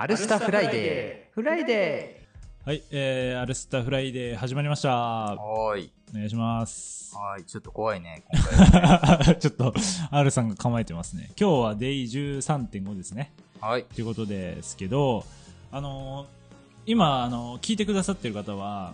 アルスタフライデーフライデはい、えー、アルスタフライデー始まりました。ーはーい。お願いします。はーい。ちょっと怖いね、今回ちょっと、R さんが構えてますね。今日は Day 13.5ですね。は。はい。ということですけど、あのー今、あのー聞いてくださってる方は、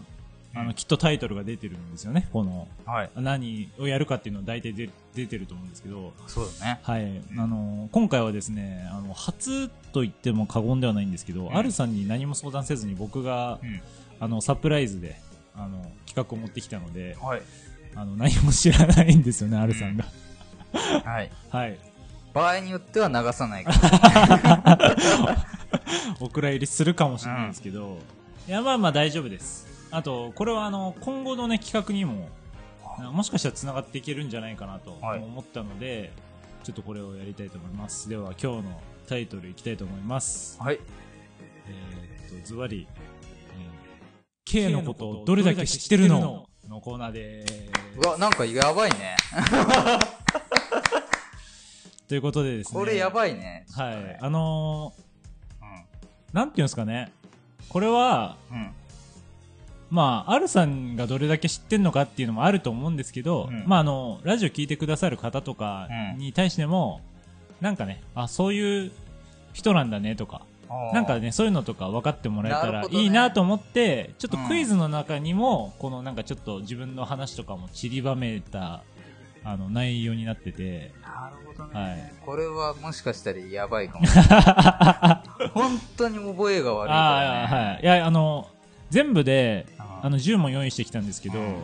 あの、うんきっとタイトルが出てるんですよね。この、はい。何をやるかっていうのは大体出出てると思うんですけど、そうだね。はい、あの今回はですねあの初と言っても過言ではないんですけど、ん R さんに何も相談せずに僕が、うん。あのサプライズであの企画を持ってきたのではい。あの何も知らないんですよね、あるさんが。はい。はい、場合によっては流さないから。お蔵入りするかもしれないですけど、いやまあまあ大丈夫です。あとこれはあの今後のね企画にももしかしたらつながっていけるんじゃないかなとはい思ったので、ちょっとこれをやりたいと思います。では今日のタイトルいきたいと思います。はい。えーっと、ズバリ、えー K のことをどれだけ知ってるの？のコーナーでうわ、なんかやばいね。す。ということでですね。これやばいね。はい。あのうー、なんていうんですかね。これは、ん。うん。まあ、アルさんがどれだけ知ってんのかっていうのもあると思うんですけど、うんまあ、あの、ラジオ聞いてくださる方とかうんに対しても、なんかね、あ、そういう人なんだねとか、なんかね、そういうのとか分かってもらえたらいいなと思って、ちょっとうんクイズの中にも、このなんかちょっと自分の話とかも散りばめた、あの、内容になってて、なるほどね。はいこれはもしかしたらやばいかもしれない。本当に覚えが悪いからね。ああ、はい。いや、あの、全部で、ああの、10問用意してきたんですけど、うん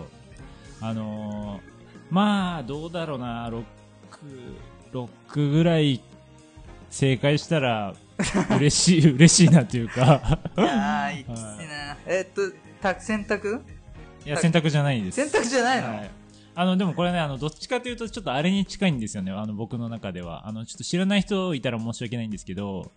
あのーまあ、どうだろうな、6、6ぐらい正解したら、嬉しい、嬉しいなというか、いやー、いきついな。えっと、た選択？いや、選択じゃないです。選択じゃないの、はいあの、でもこれね、あの、どっちかというと、ちょっとあれに近いんですよね、あの、僕の中では。あの、ちょっと知らない人いたら申し訳ないんですけど、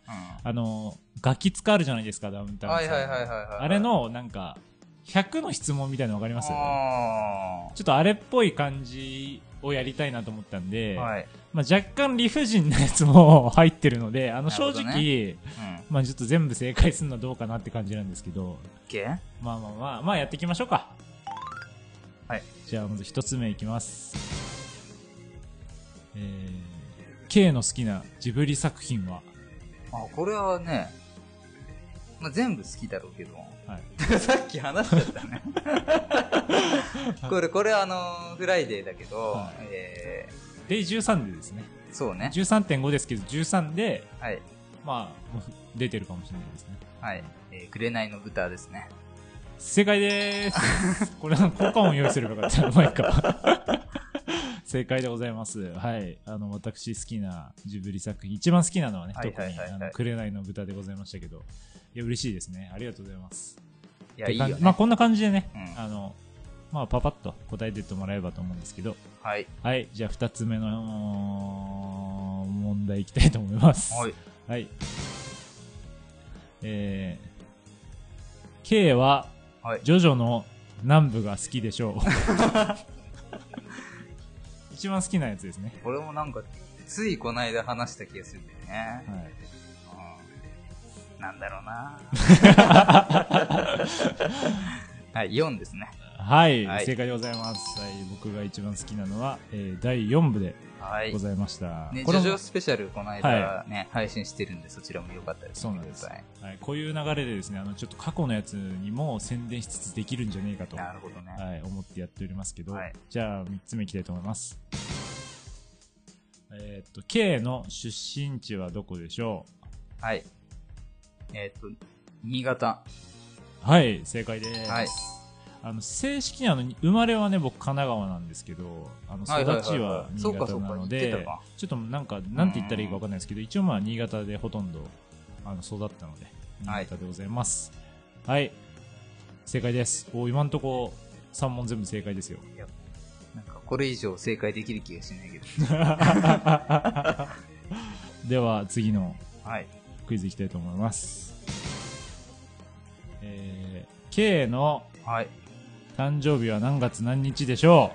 あの、ガキ使あるじゃないですか、ダウンタウンさん。はいはいはいはいはい。あれ、の、なんか、100の質問みたいなの分かります？あちょっとあれっぽい感じをやりたいなと思ったんで、ーはい。まあ、若干理不尽なやつも入ってるので、あの、正直、うん。まあ、ちょっと全部正解するのはどうかなって感じなんですけど、OK? まあまあまあ、まあやっていきましょうか。はい。じゃあ、まず一つ目いきます。えー、K の好きなジブリ作品は、あ、これはね、まあ、全部好きだろうけど。はい。さっき話しちゃったね。これ、これあの、フライデーだけど、はいえで、13でですね。ー、そうね。13.5ですけど、13で、はい。まあ、出てるかもしれないですね。はい。えー、紅の豚ですね。正解でーす。これ、効果音用意すればよかったな。まあいいか。正解でございます。はい。あの、私好きなジブリ作品、一番好きなのはね、はい特に、紅の豚でございましたけど、いや、嬉しいですね。ありがとうございます。いや、いいよね。まあ、こんな感じでね、うんあの、まあ、パパッと答えてってもらえればと思うんですけど、はい。はい。じゃあ、二つ目の問題いきたいと思います。はい。はい。えー、K は、はい。ジョジョの南部が好きでしょう。一番好きなやつですね。これもなんか、ついこの間話した気がするんだよね。はい。うん。なんだろうな はい、4ですね。はい、はい正解でございます。はい、僕が一番好きなのは、えー第4部ではいご。ざいました。ね、ジこれもョジョスペシャルこの間ね、配信してるんで、そちらもよかったです。そうなんですはい、こういう流れでですね、あの、ちょっと過去のやつにも宣伝しつつできるんじゃねえかと、なるほどね。い、思ってやっておりますけど、はいじゃあ3つ目いきたいと思います。えーっと、K の出身地はどこでしょはい。えーっと、新潟。うはい、正解です。はい。あの正式にあの生まれはね僕神奈川なんですけどあのはいはいはいはい。育ちは新潟なのでか。ちょっとなんかなんて言ったらいいかわかんないですけど一応まあ新潟でほとんどあの育ったので新はい。潟でございます。はい、正解です。お今んとこ3問全部正解ですよ。なんか、これ以上正解できる気がしないけど。では次の。はい。クイズいきたいと思いますえー、K のはい。誕生日は何月何日でしょ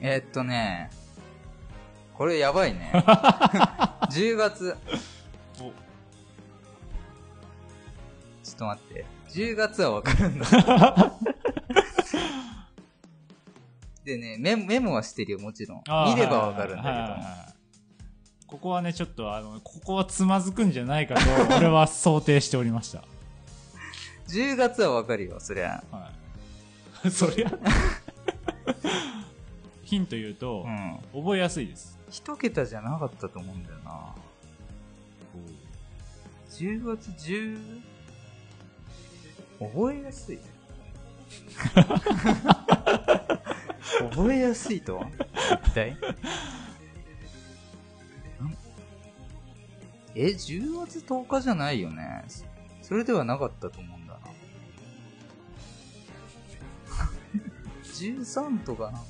えーっとね、これやばいね。10月。うと待って。10月はわかるんだ。でねメモ、メモはしてるよ、もちろん。見ればわかるんだけど。ここはね、ちょっと、あの、ここはつまずくんじゃないかと、俺は想定しておりました。10月はわかるよ、そりゃ。はい。そりゃ。ヒント言うとう、ん。覚えやすいです。一桁じゃなかったと思うんだよな。10月10、覚えやすい。覚えやすいとは？一体？え、10月10日じゃないよね？それではなかったと思うんだな。13とかなんか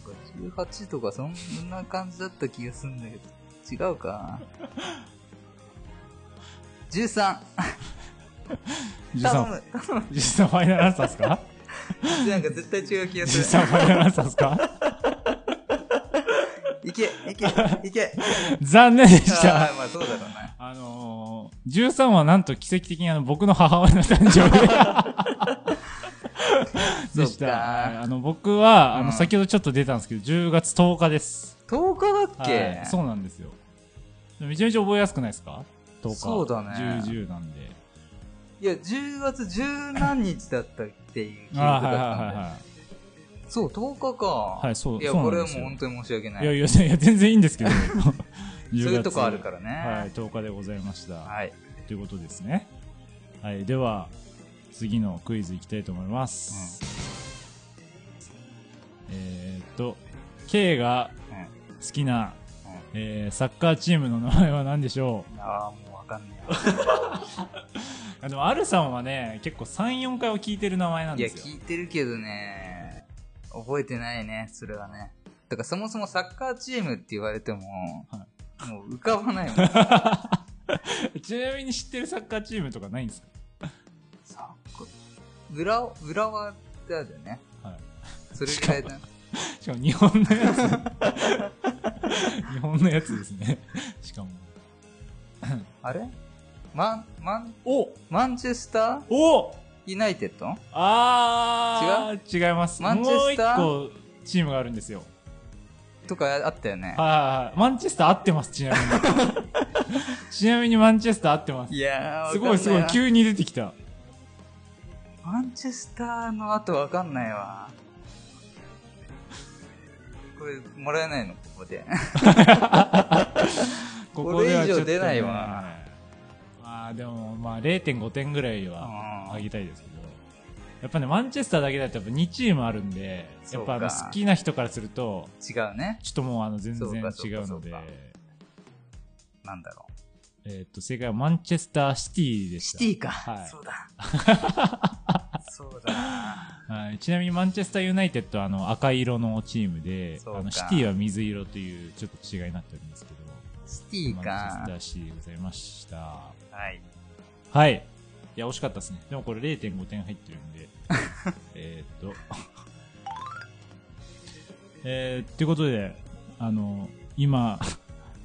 18とかそんな感じだった気がするんだけど。違うか 13! 頼13、む13ファイナルアンサーですか？なんか絶対違う気がす ?13 る。ファイナルアンサーですか？いけいけいけ。残念でしあた。ーまあそうだろうな。あのー、13はなんと奇跡的にあの僕の母親の誕生日。でした。はい。あの僕は、あうん。の先ほどちょっと出たんですけど10月10日です、10日だっはけい、そうなんですよ。めちゃめちゃ覚えやすくないですか？10日。そうだね。10、10なんで。いや、10月十何日だったっていう記憶だったんだよ。はいはいはいそう、10日か。はいそういや、これはもう本当に申し訳ない。いやいやいや全然いいんですけど そう10いうとこあるからね。はい10日でございました、はい。ということですねはいでは次のクイズいきたいと思います、えーっと K がうん。好きな、うん。うん。えーサッカーチームの名前は何でしょああ、もうわかんねう あでもアルさんはね結構34回は聞いてる名前なんえ。いや、ですよ聞いてるけどね、覚えてないね、それはね。だからそもそもサッカーチームって言われても、はもう浮かばないもん。ちなみに知ってるサッカーチームとかないんですか？サッカー、裏、裏はってあるよね。はい。それぐらいだ。しかも日本のやつ。日本のやつですね。しかも。あれ？マン、マン、お！マンチェスター？おユナイテッド？あー。違います。マンチェスター？もう一個チームがあるんですよ。とかあったよね。はいマンチェスター合ってますちなみに。ちなみにマンチェスター合ってます。いやー、すごいすごい急に出てきた。マンチェスターの後わかんないわ。これ、もらえないの？ここで。こ これ以上出ないわ。まあでもまあ0.5点ぐらいはうんあげたいですけどやっぱねマンチェスターだけだとやっぱ2チームあるんでやっぱあの好きな人からすると違うね。ちょっともうあの全然違うのでなんだろう。えっと正解はマンチェスターシティでしたシティか。はいそうだ。そうだな。はい、ちなみにマンチェスターユナイテッドはあの赤色のチームであのシティは水色というちょっと違いになってるんですけどシティマンチェスかタ。ーシティでございましたはい。はい。いや惜しかったですね。でもこれ0.5点入ってるんで。えーっと。えー、ってことであの今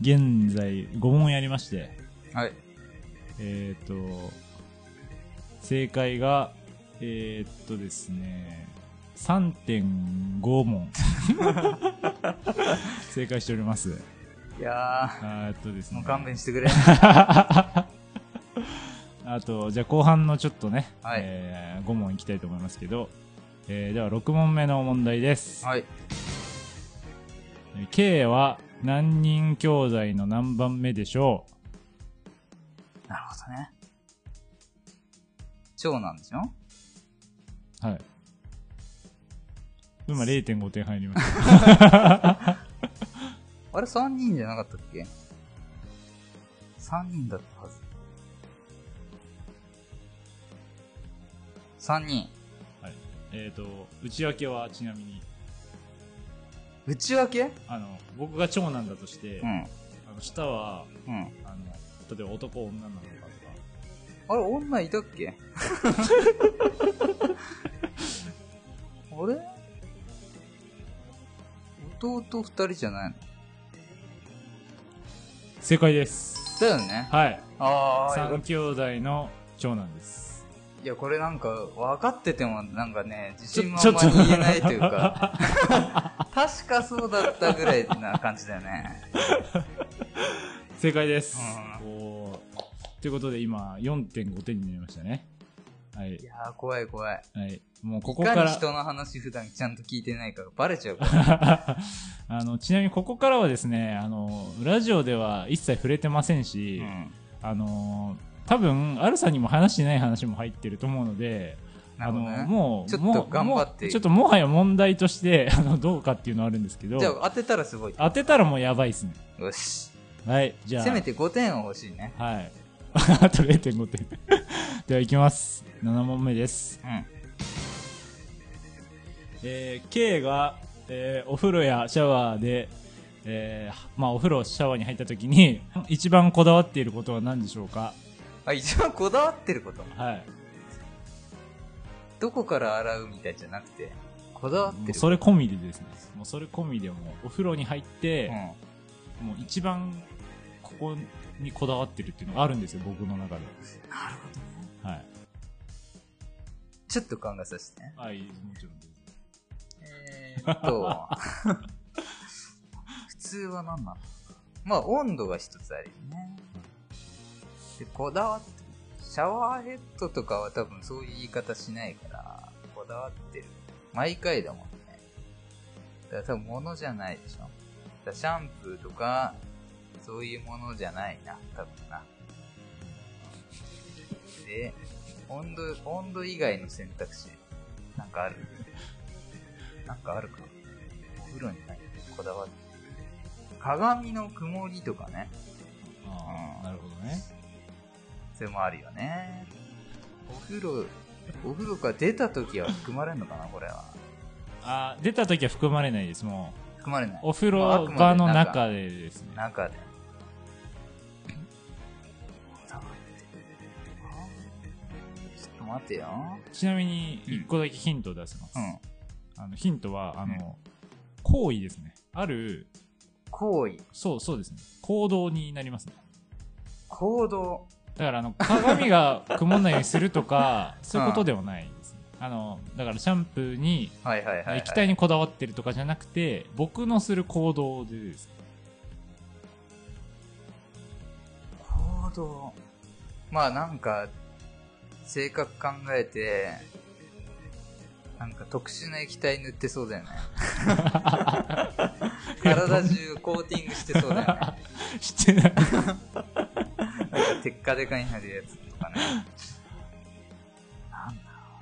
現在5問やりまして。はい。えーっと正解がえーっとですね3.5問 正解しております。いやあーっとですー、ね。もう勘弁してくれ。あと、じゃあ後半のちょっとね、はいえ5問いきたいと思いますけど、えーでは6問目の問題です。はい。えー K は何人兄弟の何番目でしょなるほどね。長男でしょうはい。今0.5点入りました。あれ3人じゃなかったっけ ?3 人だったはず。3人。えっと、内訳はちなみに、内訳？あの、僕が長男だとして、うん。あの下は、うん。あの、例えば男、女なのかとか、あれ、女いたっけ？あれ？弟二人じゃないの？正解です。だよね。はい。ああ、よか3っ兄弟の長男です。いや、これなんか、分かってても、なんかね、自信もあちょんまり言えないというか、確かそうだったぐらいな感じだよね。正解です。うおーということで今、4.5点になりましたね。はいい。やー、怖い怖い。はい。もうこいこから、人の話普段ちゃんと聞いてないかがバレちゃうから。あの、ちなみにここからはですね、あの、ラジオでは一切触れてませんし、うん。あの、多分、アルさんにも話してない話も入ってると思うので、あの。もう、ちょっと頑張ってちょっともはや問題として、あの、どうかっていうのはあるんですけどじゃ、あ当てたらすごい。当てたらもうやばいっすね。よし。はい。じゃあ、せめて5点は欲しいね。はい。あと0.5点。では、いきます。7問目です。うん。えー、K が、えーお風呂やシャワーで、えーまあ、お風呂、シャワーに入った時に、一番こだわっていることは何でしょうか？あ、一番こだわってること。はい。どこから洗うみたいじゃなくて、こだわってるそれ込みでですね。もうそれ込みでもう、お風呂に入って、うん。もう一番、ここにこだわってるっていうのがあるんですよ、僕の中で。なるほどね。はい。ちょっと考えさせてね。はい、もちろんです。えーっと、普通は何なのまあ温度が一つあるよね。で、こだわって。シャワーヘッドとかは多分そういう言い方しないから、こだわってる。毎回だもんね。だから多分物じゃないでしょ。だシャンプーとか、そういうものじゃないな、多分な。で、温度、温度以外の選択肢、なんかある？なんかあるか？お風呂に何こだわって鏡の曇りとかね。ああ、なるほどね。それもあるよね。お風呂、お風呂から出た時は含まれるのかなこれは。あー出た時は含まれないです。も含まれない。う、お風呂場の中でですね。中で。ちょっと待てよ。ちなみに、一個だけヒントを出します。うん。あのヒントは、あうんの、行為ですね。ある、行為、そう、そうですね。行動になりますね。行動。だから、あの、鏡が曇んないようにするとか、そういうことではないですね。あの、だからシャンプーに。液体にこだわってるとかじゃなくて、僕のする行動でですね。行動。まあなんか、性格考えて、なんか特殊な液体塗ってそうだよね。体中コーティングしてそうだよね。してない。なんかテッカテカになるやつとかね。なんだろ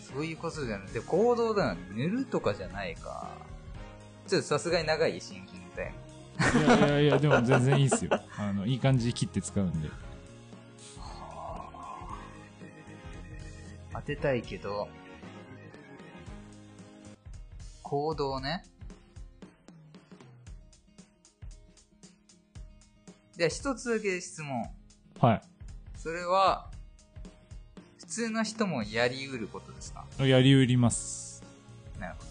うそういうことじゃない。で、行動だよね。塗るとかじゃないか。ちょっとさすがに長いシンキングタイム。いやいやいや、でも全然いいっすよ。あの、いい感じに切って使うんで。当てたいけど、行動ね。じゃあ一つだけ質問。はそれは、普通の人もやり得ることですか？い。やりうります。なるほど。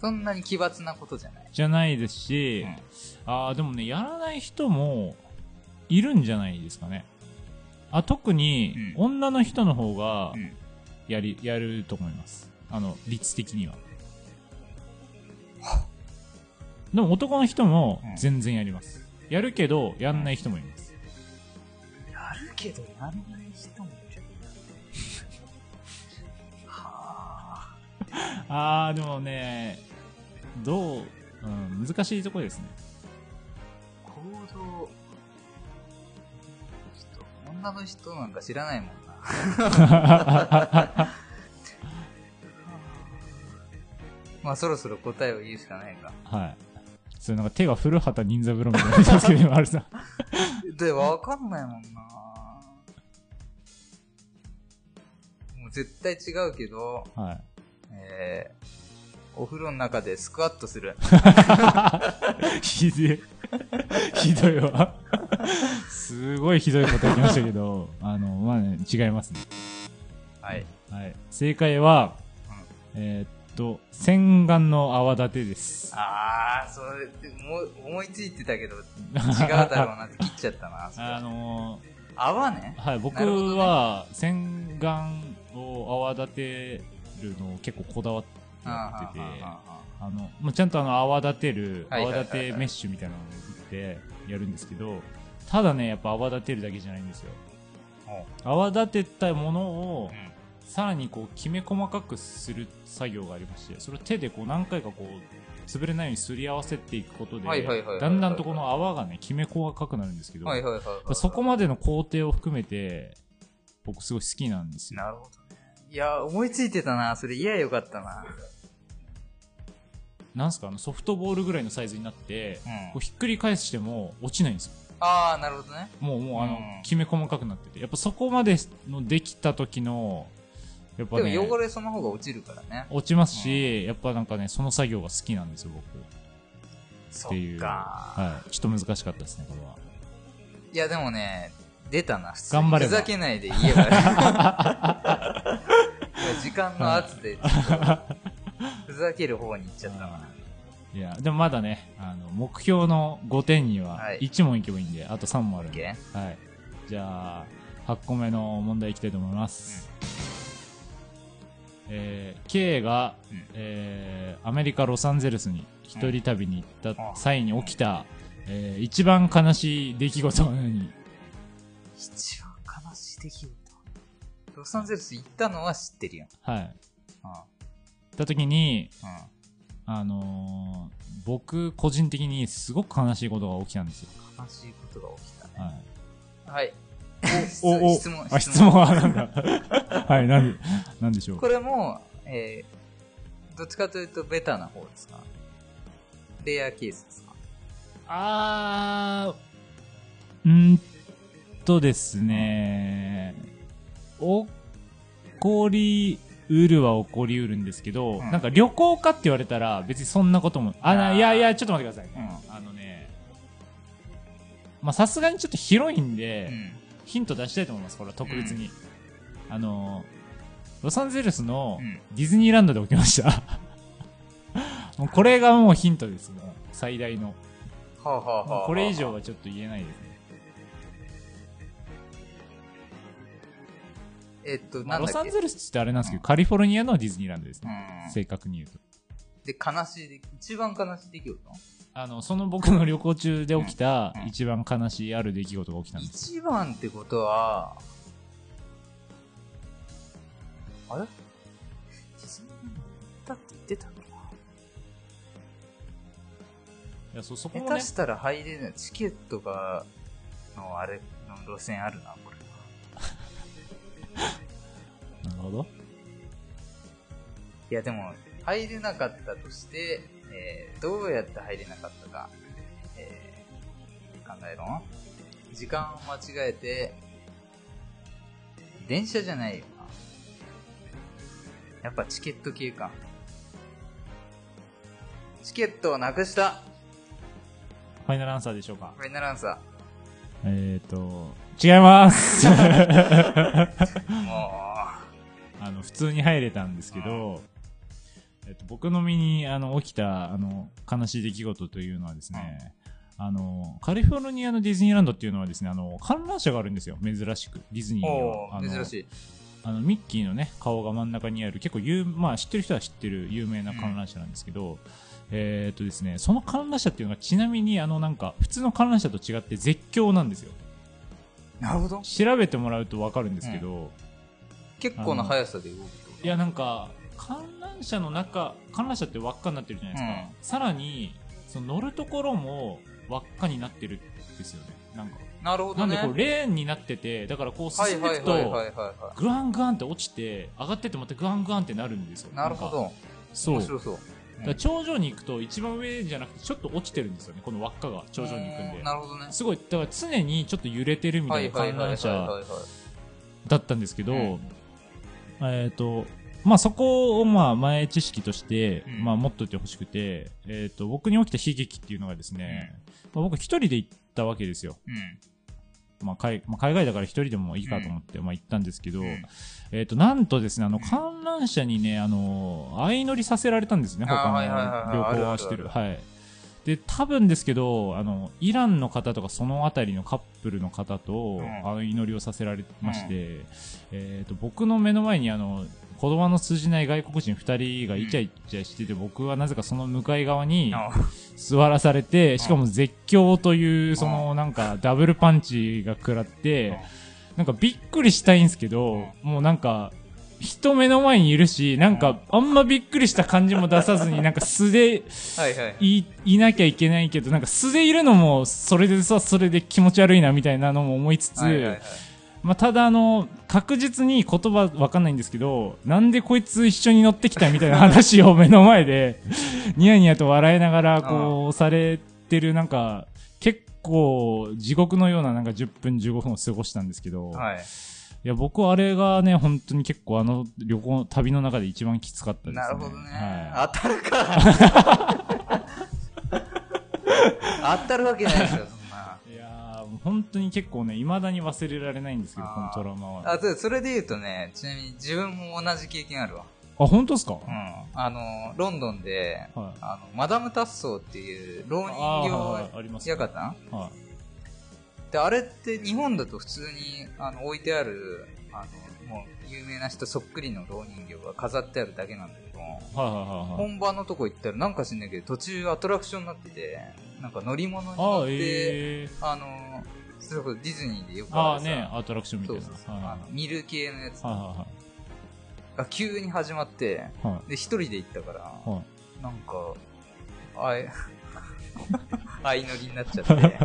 そんなに奇抜なことじゃない。じゃないですし、ああ、でもね、やらない人もいるんじゃないですかね。あ、特に、うん女の人の方がうんやり、やると思います。あの、率的には。でも男の人もうん全然やります。やるけど、やんない人もいます。やるけどやらない人もいる。はあ。あー、でもね、どう、うん、難しいところですね。行動。ちょっと、女の人なんか知らないもんな。まあそろそろ答えを言うしかないか。はい。それなんか手が古畑任三郎みたいになってますけあるさん。で、わかんないもんなもう絶対違うけど、はい。えー、お風呂の中でスクワットする。ひでえ。ひどいわ。すごいひどい答え言いましたけど、あの、まあね、違いますね。はい。はい。正解は、えーっと、洗顔の泡立てです。あー、それ、もう思いついてたけど、違うだろうなって切っちゃったな。あのー泡ね。はい、僕は洗顔を泡立てるのを結構こだわっててて、ああの、もうちゃんとあの泡立てる、泡立てメッシュみたいなのを打ってやるんですけど、ただね、やっぱ泡立てるだけじゃないんですよ。ああ泡立てたものをうんさらにこうきめ細かくする作業がありましてそれを手でこう何回かこう潰れないようにすり合わせていくことでだんだんとこの泡がねきめ細かくなるんですけど。そこまでの工程を含めて僕すごい好きなんですよなるほどね。いや、思いついてたな。それ、いや、よかったな。なんすか？あのソフトボールぐらいのサイズになって、うんこうひっくり返しても落ちないんですよああ、なるほどね。もうもうあの、うんきめ細かくなっててやっぱそこまでのできた時のやっぱね。でも汚れその方が落ちるからね。落ちますし、やっぱなんかねその作業が好きなんですよ僕。そっていう。はい、ちょっと難しかったですねこれは。いや、でもね、出たな、普通に頑張れば。ふざけないで言えば。時間の圧で、ふざける方に行っちゃったな。い。やでもまだねあの目標の5点にははい。1問いけばいいんで、あと3問あるんで、はい、じゃあ8個目の問題いきたいと思います、えー K が、うんえーアメリカ・ロサンゼルスに一人旅に行ったあ際に起きた、えー一番悲しい出来事は何一番悲しい出来事？ロサンゼルス行ったのは知ってるよ。はいうん。行った時にうん。あのー僕個人的にすごく悲しいことが起きたんですよ、悲しいことが起きたね。はいはい。おお質問、あ質問。はなんだ。はいなんでなんでしょう。これも、えー、どっちかというとベタな方ですか？レアケースですか？あー、んーとですね、起こりうるは起こりうるんですけど、うん。なんか旅行かって言われたら別にそんなことも、あ、いやいや、ちょっと待ってくださいね。あのね、まあさすがにちょっと広いんで、うん。ヒント出したいと思います、これは特別に。あの、ロサンゼルスのうんディズニーランドで起きました。もうこれがもうヒントです、もう最大の。はあ、はあはあはあ、これ以上はちょっと言えないですね。えっと、まあ、なんだっけ？ロサンゼルスってあれなんですけど、うんカリフォルニアのディズニーランドですね。うん。正確に言うと。で、悲しい一番悲しい出来事？あの、その僕の旅行中で起きた一番悲しいある出来事が起きたんです。一番ってことは、あれ？ディズニーランド行って言ってたっけいや、そ、そこなもね下手、したら入れない。チケットが、のあれ、の路線あるな、これは。なるほど。いや、でも、入れなかったとして、えー、どうやって入れなかったか、えー、考えろ。時間を間違えて、電車じゃないよな。やっぱチケット系か。チケットをなくしたファイナルアンサーでしょうか？ファイナルアンサえっ、ー、と、違います。ー。も あの、普通に入れたんですけど、えっと、僕の身にあの起きたあの悲しい出来事というのはですね、あのカリフォルニアのディズニーランドっていうのはですねあの観覧車があるんですよ。珍しく。ディズニう、ーにおはあのー珍しい。あのミッキーのね顔が真ん中にある結構有、まあ、知ってる人は知ってる有名な観覧車なんですけど、えーっとですねその観覧車っていうのがちなみにあのなんか普通の観覧車と違って絶叫なんですよ。なるほど。調べてもらうと分かるんですけど、結構な速さで動くいやなんか観覧車の中観覧車って輪っかになってるじゃないですか、うん。さらにその乗るところも輪っかになってるんですよね。なんか。なるほどね。なんでこうレーンになっててだからこうはい進んでいくとグワングワンって落ちて上がってってまたグワングワンってなるんですよ。い。なるほど。そう。面白そう。だ頂上に行くと一番上じゃなくてちょっと落ちてるんですよねこの輪っかが頂上に行くんうでなるほどね。すごいだから常にちょっと揺れてるみたいな観覧車はいだったんですけど、うん。えっ、と、まあそこをまあ前知識として、うんまあ持っといてほしくて、えっ、と、僕に起きた悲劇っていうのがですね、まあ、僕一人で行ったわけですよ。うん。まあ海まあ、海外だから一人でもいいかと思って、まあ行ったんですけど、うんえっ、と、なんとですね、あの観覧車にね、あの、相乗りさせられたんですね、他の旅行はしてる。はい。で、多分ですけど、あの、イランの方とかそのあたりのカップルの方と、うんあの祈りをさせられまして、えっ、と、僕の目の前にあの、言葉の通じない外国人二人がイチャイチャしてて、僕はなぜかその向かい側にあ座らされて、しかも絶叫という、そのなんかダブルパンチが食らって、なんかびっくりしたいんですけど、もうなんか、人目の前にいるし、なんかあんまびっくりした感じも出さずに、なんか素で、はいはい。い、いなきゃいけないけど、なんか素でいるのも、それでさ、それで気持ち悪いなみたいなのも思いつつ、まあ、ただあの、確実に言葉わかんないんですけど、なんでこいつ一緒に乗ってきたみたいな話を目の前で、ニヤニヤと笑いながら、こう、されてる、なんか、結構、地獄のようななんか10分15分を過ごしたんですけど、はい。いや、僕はあれがね、本当に結構あの旅行、旅の中で一番きつかったですね。なるほどね。は当たるか。当たるわけないですよ、本当に結構ね、未だに忘れられないんですけど、このトラウマは。あ、あ、それで言うとね、ちなみに自分も同じ経験あるわ。本当ですか、うん。あの、ロンドンで、はい。あの、マダム・タッソーっていう浪人あーはいはいありますね館はい。で、あれって日本だと普通にあの置いてある、あの、もう有名な人そっくりの老人形が飾ってあるだけなんだけど、はいはいはいはい。本場のとこ行ったらなんか知んないけど途中アトラクションになってて、なんか乗り物にああ、乗って、ええあの、それこそディズニーでよくああるさあね、アトラクションみたいな。そうそうそう、はいあの見る系のやつはが急に始まって、いはいはい。はいで、一人で行ったから、はいなんか、あい、相乗りになっちゃって、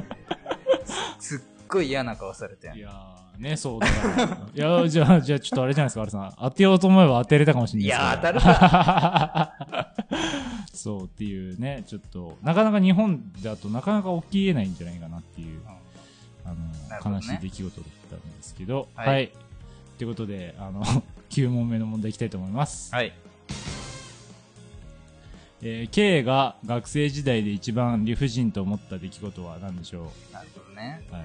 す すっごい嫌な顔されて。いやー、ね、そうだから。いやー、じゃあ、じゃあちょっとあれじゃないですか、あれさん。当てようと思えば当てれたかもしれないですいやけど当たる そうっていうね、ちょっと、なかなか日本だとなかなか起きえないんじゃないかなっていう、あの、ね悲しい出来事だったんですけど、はいはい。ということで、あの、9問目の問題いきたいと思います。はい。えー K が学生時代で一番理不尽と思った出来事は何でしょなるほどね。うはい。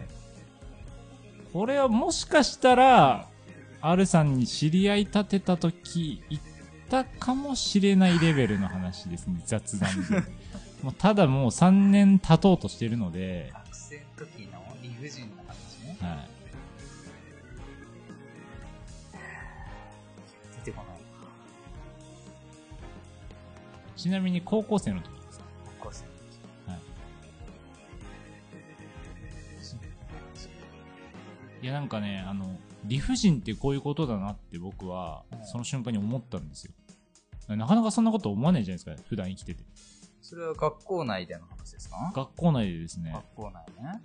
これはもしかしたら、R さんに知り合い立てた時、言ったかもしれないレベルの話ですね、雑談で。もうただもう3年経とうとしてるので、学生の時の理不尽な話ね。はい。出てこない。ちなみに高校生の時です。高校生のはい。いや、なんかね、あの、理不尽ってこういうことだなって僕はう、んその瞬間に思ったんですよ。なかなかそんなこと思わないじゃないですか、普段生きてて。それは学校内での話ですか？学校内でですね、学校内ね。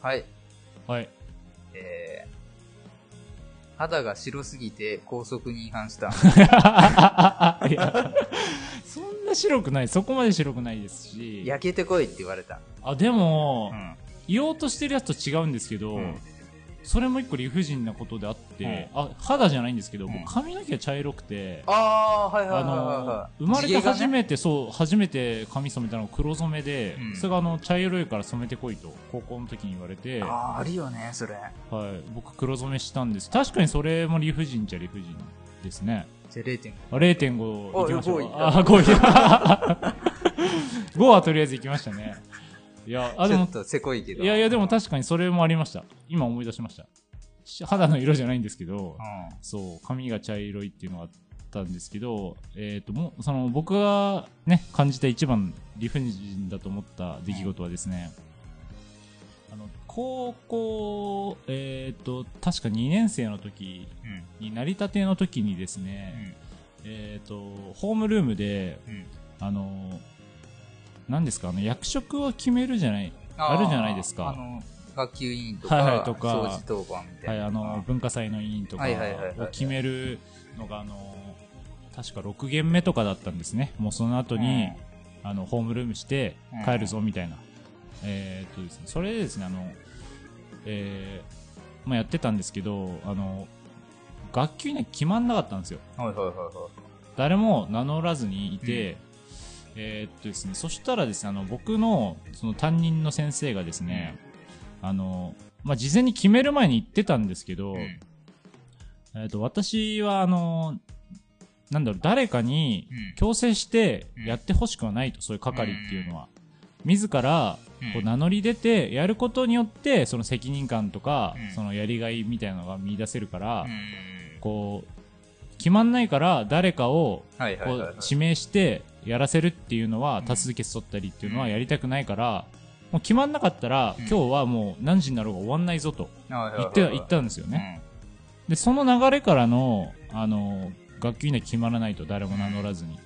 はい。はい。えー、肌が白すぎて高速に違反した。いや、そんな白くない、そこまで白くないですし、焼けてこいって言われた。あ、でも、うん。言おうとしてるやつと違うんですけど、うん。それも一個理不尽なことであって、あ、肌じゃないんですけど、うん。僕髪の毛が茶色くて、あはいはいあはい。生まれて初めて、そう初めて髪染めたのが黒染めで、うん。それがあの茶色いから染めてこいと高校の時に言われて、はああ、あるよね、それ。い、僕黒染めしたんです。確かにそれも理不尽っちゃ理不尽ですね。じゃあ0.5。あ0.5いきましょう。おい5い。ったあ5い5はとりあえずいきましたねいやあでもちょっとせこいけど。いやいやでも確かにそれもありました今思い出しましたし肌の色じゃないんですけど、うん。そう、髪が茶色いっていうのがあったんですけど、えっ、と、もう、その、僕がね、感じた一番理不尽だと思った出来事はですね、あの、高校、えっ、と、確か2年生の時うん。に、なりたての時にですね、えっ、と、ホームルームで、うん。あの、何ですか、あの、役職を決めるじゃない、あるじゃないですか学級委員とか、はいはいとか掃除当番みたはいい、な。あの、文化祭の委員とかはいはいはいはいを決めるのが、あの、確か6限目とかだったんですね。もうその後に、あの、ホームルームしてうん帰るぞみたいな。えーっとですね、それでですね、あの、えーまあ、やってたんですけど、あの、学級委員決まんなかったんですよ。はいはいはいはい。誰も名乗らずにいて、えーっとですね、そしたらですね、あの、僕の、その担任の先生がですね、あの、まあ、事前に決める前に言ってたんですけど、うん。えっ、と、私は、あの、なんだろう、誰かにうん。強制してうん。やってほしくはないと、そういう係っていうのは。自ら、うん。こう名乗り出て、やることによって、その責任感とか、うん。そのやりがいみたいなのが見出せるから、うん。こう、決まんないから、誰かを、こう、指名して、やらせるっていうのは、ん多数決取ったりっていうのはうんやりたくないから、もう決まんなかったら、うん今日はもう何時になろうが終わんないぞと言って、言ったんですよね。で、その流れからの、あの、学級委員で決まらないと誰も名乗らずに。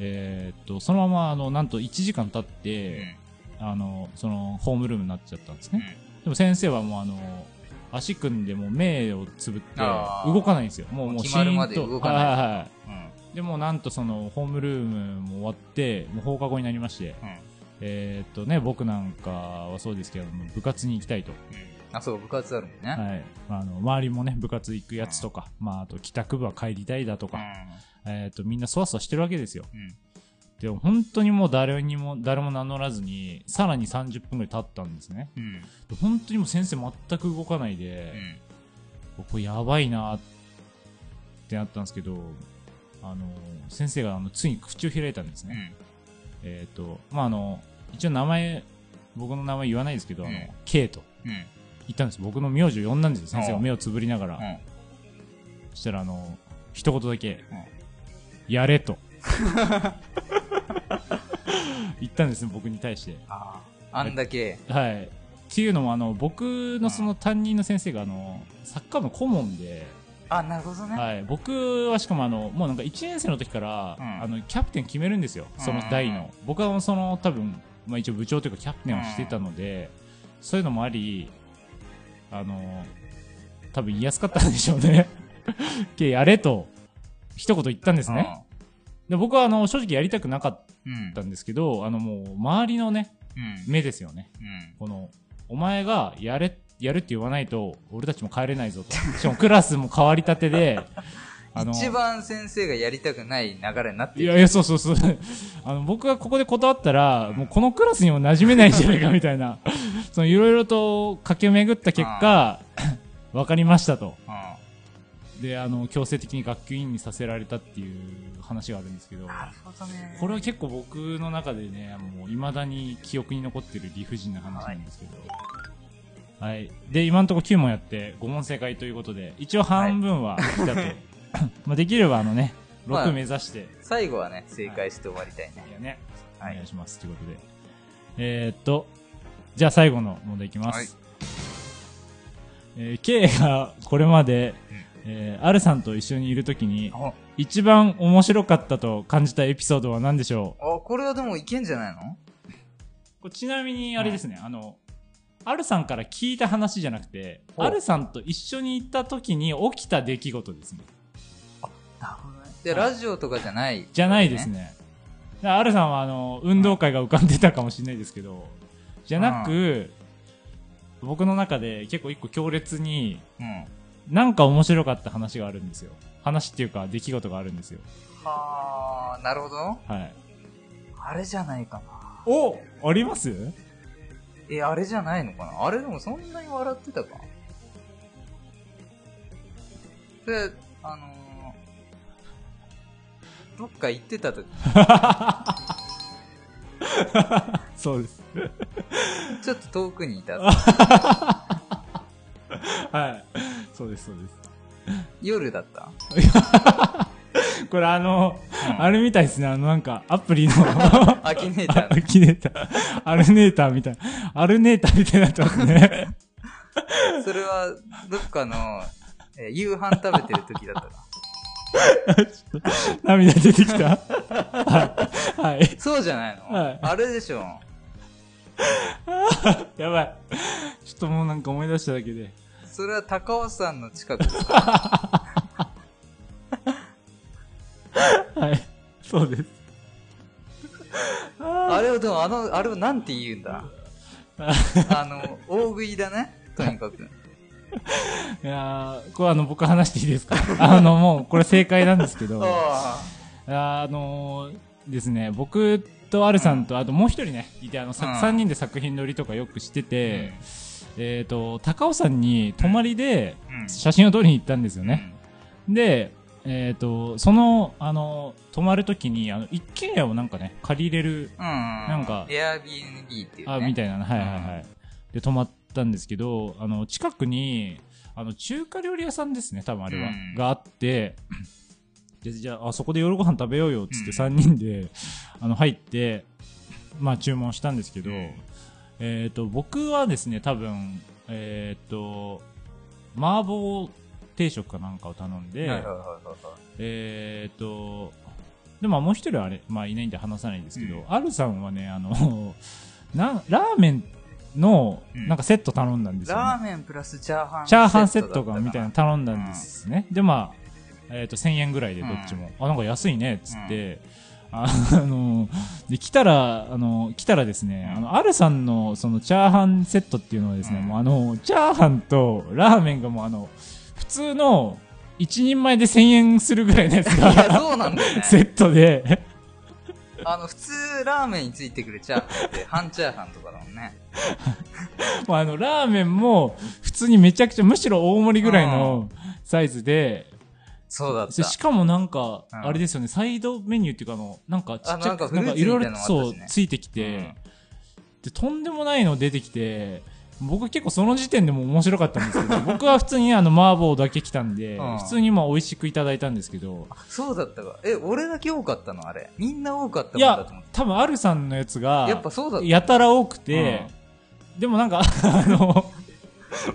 えーっと、そのまま、あの、なんと1時間経っうんて、あの、その、ホームルームになっちゃったんですうんね。でも先生はもう、あの、足組んでもう目をつぶって動かないんですよ。もう、もう決まるまでシーンと動かないはいはいはい。うんでもうなんとそのホームルームも終わって、もう放課後になりまして、うんえーっとね、僕なんかはそうですけども、部活に行きたいと。あ、そう、部活あるもんね。はい。あの、周りもね、部活行くやつとか、まあ、あと帰宅部は帰りたいだとか、えーっと、みんなそわそわしてるわけですよ。うん。でも本当にもう誰にも、誰も名乗らずに、さらに30分ぐらい経ったんですね。うん。で本当にもう先生全く動かないで、これやばいなってなったんですけど、あの、先生があのついに口を開いたんですね。うん。えっ、と、まあ、あの、一応名前、僕の名前言わないですけど、あのうん、K とうん。言ったんです。僕の名字を呼んだんですよ。先生が目をつぶりながら。うん。そしたら、あの、一言だけ、うんやれと。言ったんですね、僕に対して。ああ。あんだけ。はい。っていうのも、あの、僕のその担任の先生が、あの、サッカーの顧問で、あ、なるほどね。はい、僕はしかもあのもうなんか1年生の時から、うんあのキャプテン決めるんですよ、その代の、僕はその多分、まあ、一応部長というかキャプテンをしてたので、そういうのもありあの多分言いやすかったんでしょうね けやれと一言言ったんですね、で僕はあの正直やりたくなかっうん。うん。たんですけどあのもう周りのねうん。目ですよねうん。このお前がやれやるって言わないと俺たちも帰れないぞとしかもクラスも変わりたてで あの一番先生がやりたくない流れになってる。いやいや、そうそうそう。あの、僕がここで断ったら、もうこのクラスにも馴染めないんじゃないかみたいな、そのいろいろと駆け巡った結果、わかりましたと。うで、あの、強制的に学級委員にさせられたっていう話があるんですけどん。、なるほどね。これは結構僕の中でね、もう未だに記憶に残ってる理不尽な話なんですけど。はい。で、今のところ9問やって5問正解ということで、一応半分は来たと。まあできればあのね、まあ6目指して、最後はね、正解して終わりたいね。いやね、おはい願いします。ということで。えー、っと、じゃあ最後の問題いきます。はいえー K がこれまで、うんえー、R さんと一緒にいるときに、あ、一番面白かったと感じたエピソードは何でしょう？あこれはでもいけんじゃないの？これちなみにあれですね、あの、R さんから聞いた話じゃなくて、ほう R さんと一緒に行った時に起きた出来事ですね。なるほどね。で、はいラジオとかじゃない、じゃないです。ね。だから R さんはあの、運動会が浮かんでたかもしれないですけど、じゃなく、僕の中で結構一個強烈に、うん。なんか面白かった話があるんですよ。話っていうか出来事があるんですよ。はあ、なるほど。はい。あれじゃないかな。おあります？え、あれじゃないのかな？あれでもそんなに笑ってたか？で、あのー、どっか行ってた時、そうです。ちょっと遠くにいた。はい。そうです、そうです。夜だった、これあの、うんあれみたいですね。あのなんかアプリのアキネータアー。キネーター、アルネーターみたいな、アルネーターみたいになってますね。それは、どっかの、えー夕飯食べてる時だったか。涙出てきた。はい。はい。そうじゃないの、はいあれでしょ。やばい。ちょっともうなんか思い出しただけで。それは高尾山の近くですか？はい。そうです。あれをでも、あの、あれをなんて言うんだ？あの、大食いだね？とにかく。いやーこれあの、僕話していいですか？あの、もう、これ正解なんですけど、ああのーですね、僕とアルさんと、あともう一人ね、いて、あの、さうん三人で作品撮りとかよくしてて、えっ、と、高尾山に泊まりで。写真を撮りに行ったんですよね。で、えっ、と、その、あの、泊まるときに、あの、一軒家をなんかね、借りれる、うん。なんか Airbnb っていうね。あ、みたいな、はいはいはい。で、泊まったんですけど、あの、近くに、あの、中華料理屋さんですね、多分あれは、うんがあって、でじゃあ、あそこで夜ご飯食べようよ、っつってうん3人で、あの、入って、まあ、注文したんですけど、うんえっ、と、僕はですね、多分、えっ、と、麻婆定食かなんかを頼んで。えー、と、でももう一人はあれ、まあいないんで話さないんですけど、うん。アルさんはね、あの、なんラーメンのうん。なんかセット頼んだんですよ、ね。ラーメンプラスチャーハンチャーハンセットがみたいなの頼んだんですね。で、まあ、えー、と1000円ぐらいでどっちも、あ、なんか安いねっつって、あの、で、来たら、あの、来たらですね、うん。あの、アルさんのそのチャーハンセットっていうのはですね、うん。もうあの、チャーハンとラーメンがもうあの、普通の一人前で1000円するぐらいのやついや、が、そうなんだよね。セットで、あの、普通ラーメンについてくる。チャーハンって、半チャーハンとかだもんね。もうあの、ラーメンも普通にめちゃくちゃ、むしろ大盛りぐらいのサイズで、そうだっ。でしたかもなんか、うん。あれですよね、サイドメニューっていうかあの、なんかちっちゃく、あなんかいろいろそう、ついてきて、で、とんでもないの出てきて、僕結構その時点でも面白かったんですけど、僕は普通にあの麻婆だけ来たんで、うん普通にまあ美味しくいただいたんですけど、そうだったか。え、俺だけ多かったの？あれ。みんな多かったいやもんだと思っ、多分アルさんのやつが、た。やっぱそうだ。やたら多くて、でもなんか、あの、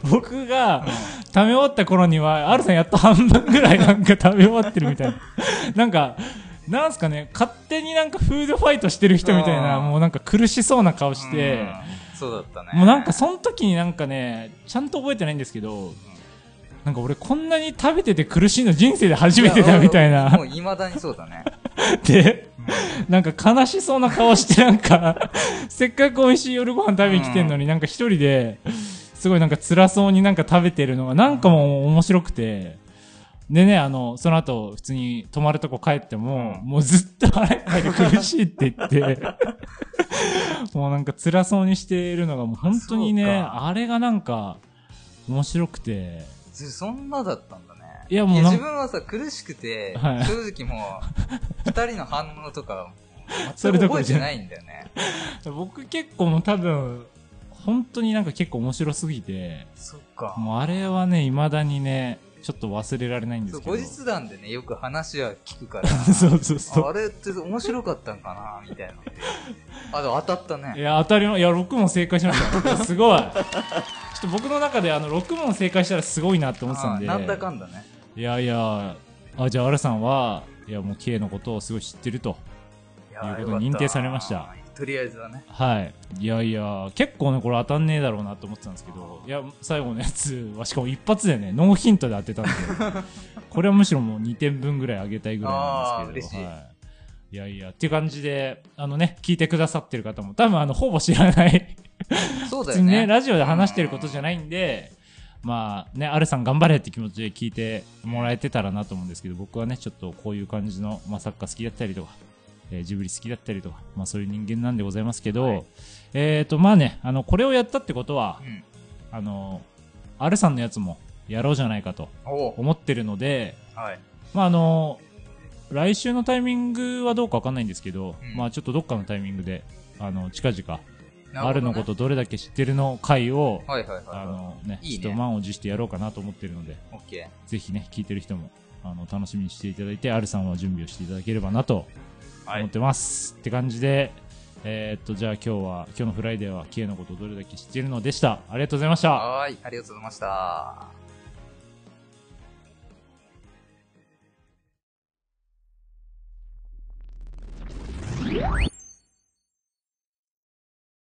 僕が食べ終わった頃には、アルさんやっと半分ぐらいなんか食べ終わってるみたいな。なんか、なんすかね、勝手になんかフードファイトしてる人みたいな、うんもうなんか苦しそうな顔して、うんそうだったね。もうなんかその時になんかね、ちゃんと覚えてないんですけど、なんか俺こんなに食べてて苦しいの人生で初めてだみたいな。もう未だにそうだね。で、なんか悲しそうな顔してなんか、せっかく美味しい夜ご飯食べに来てんのになんか一人で、すごいなんか辛そうになんか食べてるのがなんかもう面白くて、でね、あの、その後普通に泊まるとこ帰っても、うんもうずっと腹いっぱいで苦しいって言って、もうなんか辛そうにしてるのがもう本当にね、あれがなんか面白くて、そそんなだったんだね。いやもう自分はさ、苦しくて、はい正直もう、二人の反応とか、それ覚じゃないんだよね。僕結構もう多分、本当になんか結構面白すぎて、そっか。もうあれはね、未だにね、ちょっと忘れられないんですけど。後日談でね、よく話は聞くから、そうそうそう。ああれって面白かったんかなみたいな。あ、でも当たったいね。や、当たりの、いや、6問正解しました。すごい。ちょっと僕の中であの、6問正解したらすごいなって思ってたんで。あなんだかんだね。いやいや、あ、じゃあ、アラさんは、いや、もう K のことをすごい知ってると。いうことでよかった認定されました。とりあえずはね。はい。いやいや、結構ね、これ当たんねえだろうなと思ってたんですけど、いや、最後のやつは、しかも一発でね、ノーヒントで当てたんで、これはむしろもう2点分ぐらいあげたいぐらいなんですけど、はい。いやいや、っていう感じで、あのね、聞いてくださってる方も、多分あの、ほぼ知らない、そうだよね。ね、ラジオで話してることじゃないんで、まあね、アルさん頑張れって気持ちで聞いてもらえてたらなと思うんですけど、僕はね、ちょっとこういう感じの、まあ、サッカー好きだったりとか、えージブリ好きだったりとか、まあそういう人間なんでございますけど、はいえっ、と、まあね、あの、これをやったってことはう、ん。あの、アルさんのやつもやろうじゃないかと思ってるので、はい。まああの、来週のタイミングはどうかわかんないんですけど、うんまあちょっとどっかのタイミングで、あの、近々、 R のことどれだけ知ってるの回を、はいはいはい。あのね、いいねちょっと満を持してやろうかなと思ってるので、ぜひね、聞いてる人も、あの、楽しみにしていただいて、 R さんは準備をしていただければなとー。はい。思ってます、はい、って感じでえー、っとじゃあ今日は今日のフライデーは K のことどれだけ知っているのでした。ありがとうございました。はい。ありがとうございました。